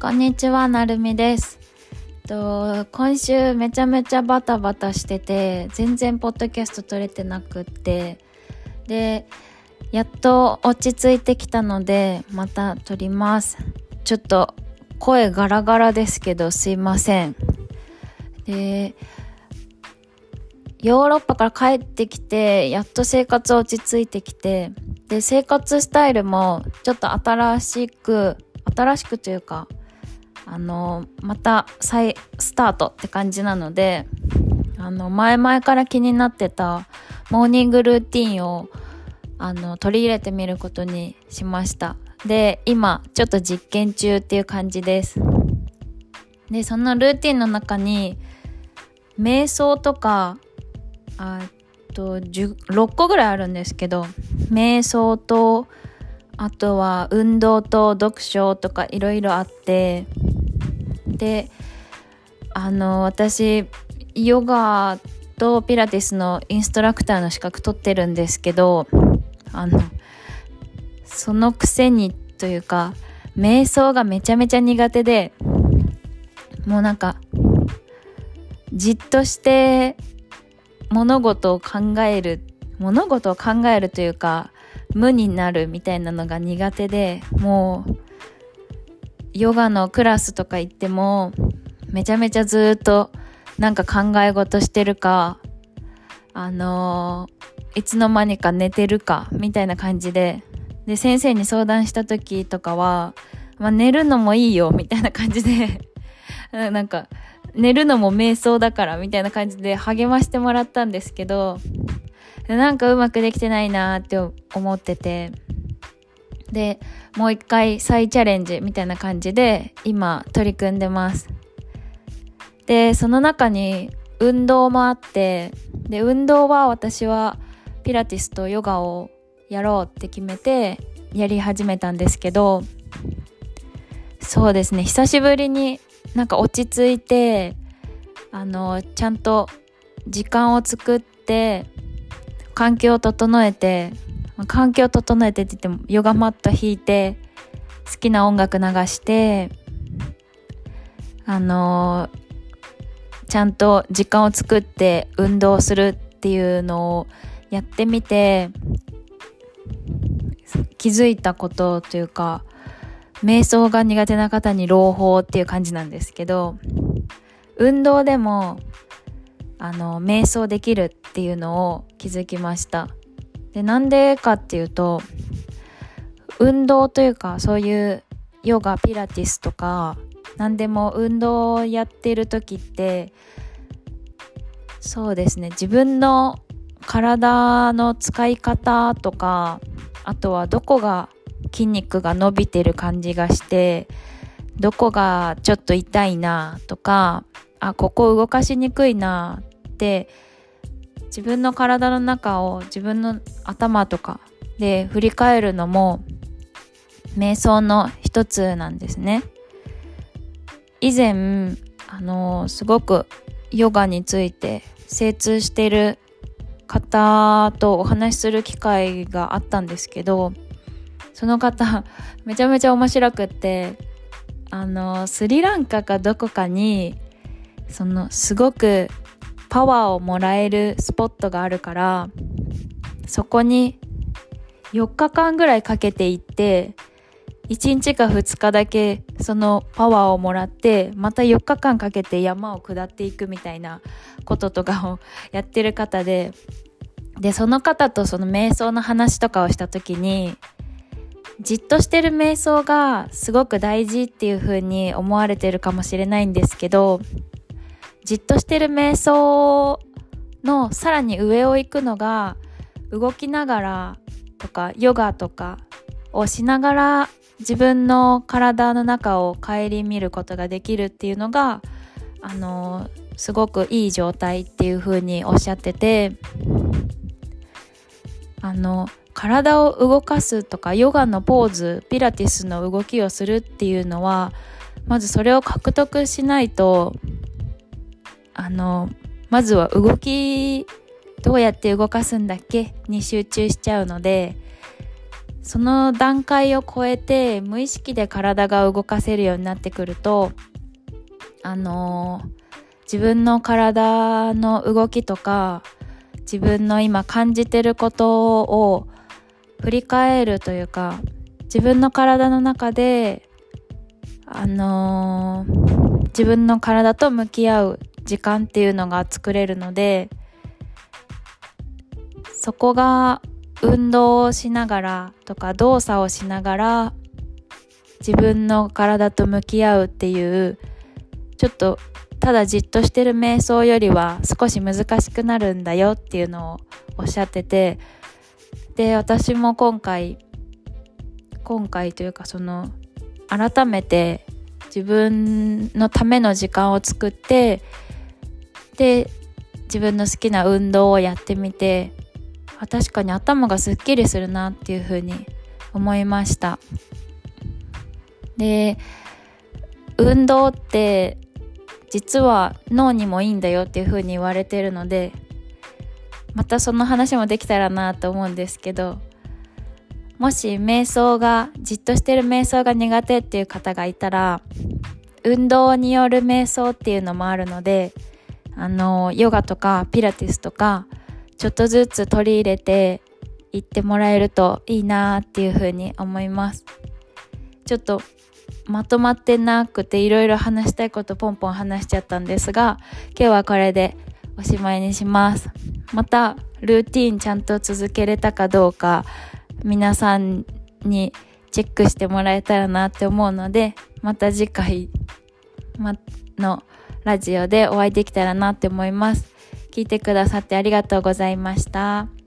こんにちは、なるみです。と今週めちゃめちゃバタバタしてて、全然ポッドキャスト撮れてなくって、で、やっと落ち着いてきたので、また撮ります。ちょっと声ガラガラですけど、すいません。で、ヨーロッパから帰ってきて、やっと生活落ち着いてきて、で、生活スタイルもちょっと新しく、新しくというか、あの、また再スタートって感じなので、あの、前々から気になってたモーニングルーティンを、あの、取り入れてみることにしました。で、今、ちょっと実験中っていう感じです。で、そのルーティンの中に、瞑想とか、あと6個ぐらいあるんですけど瞑想とあとは運動と読書とかいろいろあってであの私ヨガとピラティスのインストラクターの資格取ってるんですけどあのそのくせにというか瞑想がめちゃめちゃ苦手でもうなんかじっとして物事を考える物事を考えるというか無になるみたいなのが苦手でもうヨガのクラスとか行ってもめちゃめちゃずっとなんか考え事してるかあのーいつの間にか寝てるかみたいな感じでで先生に相談した時とかは、まあ、寝るのもいいよみたいな感じで なんか寝るのも瞑想だからみたいな感じで励ましてもらったんですけどなんかうまくできてないなって思っててでもう一回再チャレンジみたいな感じで今取り組んでます。でその中に運動もあってで運動は私はピラティスとヨガをやろうって決めてやり始めたんですけどそうですね久しぶりになんか落ち着いてあのちゃんと時間を作って環境を整えて環境整えてって言ってもヨガマット引いて好きな音楽流してあのちゃんと時間を作って運動するっていうのをやってみて気づいたことというか瞑想が苦手な方に朗報っていう感じなんですけど運動でもあの瞑想できるっていうのを気づきました。でなんでかっていうと運動というかそういうヨガピラティスとか何でも運動をやってる時ってそうですね自分の体の使い方とかあとはどこが筋肉が伸びてる感じがしてどこがちょっと痛いなとかあここ動かしにくいなって自分の体の中を自分の頭とかで振り返るのも瞑想の一つなんですね。以前あのすごくヨガについて精通してる方とお話しする機会があったんですけどその方めちゃめちゃ面白くってあのスリランカかどこかにそのすごくパワーをもらえるスポットがあるからそこに4日間ぐらいかけて行って1日か2日だけそのパワーをもらってまた4日間かけて山を下っていくみたいなこととかをやってる方ででその方とその瞑想の話とかをした時にじっとしてる瞑想がすごく大事っていう風に思われてるかもしれないんですけどじっとしてる瞑想のさらに上を行くのが動きながらとかヨガとかをしながら自分の体の中を顧みることができるっていうのがあのすごくいい状態っていう風におっしゃっててあの体を動かすとかヨガのポーズピラティスの動きをするっていうのはまずそれを獲得しないとあのまずは動きどうやって動かすんだっけ？に集中しちゃうのでその段階を超えて無意識で体が動かせるようになってくるとあの、自分の体の動きとか自分の今感じてることを振り返るというか自分の体の中であの、自分の体と向き合う時間っていうのが作れるのでそこが運動をしながらとか動作をしながら自分の体と向き合うっていうちょっとただじっとしてる瞑想よりは少し難しくなるんだよっていうのをおっしゃっててで私も今回今回というかその改めて自分のための時間を作ってで自分の好きな運動をやってみて確かに頭がすっきりするなっていうふうに思いました。で運動って実は脳にもいいんだよっていうふうに言われてるのでまたその話もできたらなと思うんですけどもし瞑想がじっとしてる瞑想が苦手っていう方がいたら運動による瞑想っていうのもあるのであのヨガとかピラティスとかちょっとずつ取り入れていってもらえるといいなっていうふうに思います。ちょっとまとまってなくていろいろ話したいことポンポン話しちゃったんですが今日はこれでおしまいにします。またルーティンちゃんと続けれたかどうか皆さんにチェックしてもらえたらなって思うのでまた次回のラジオでお会いできたらなって思います。聞いてくださってありがとうございました。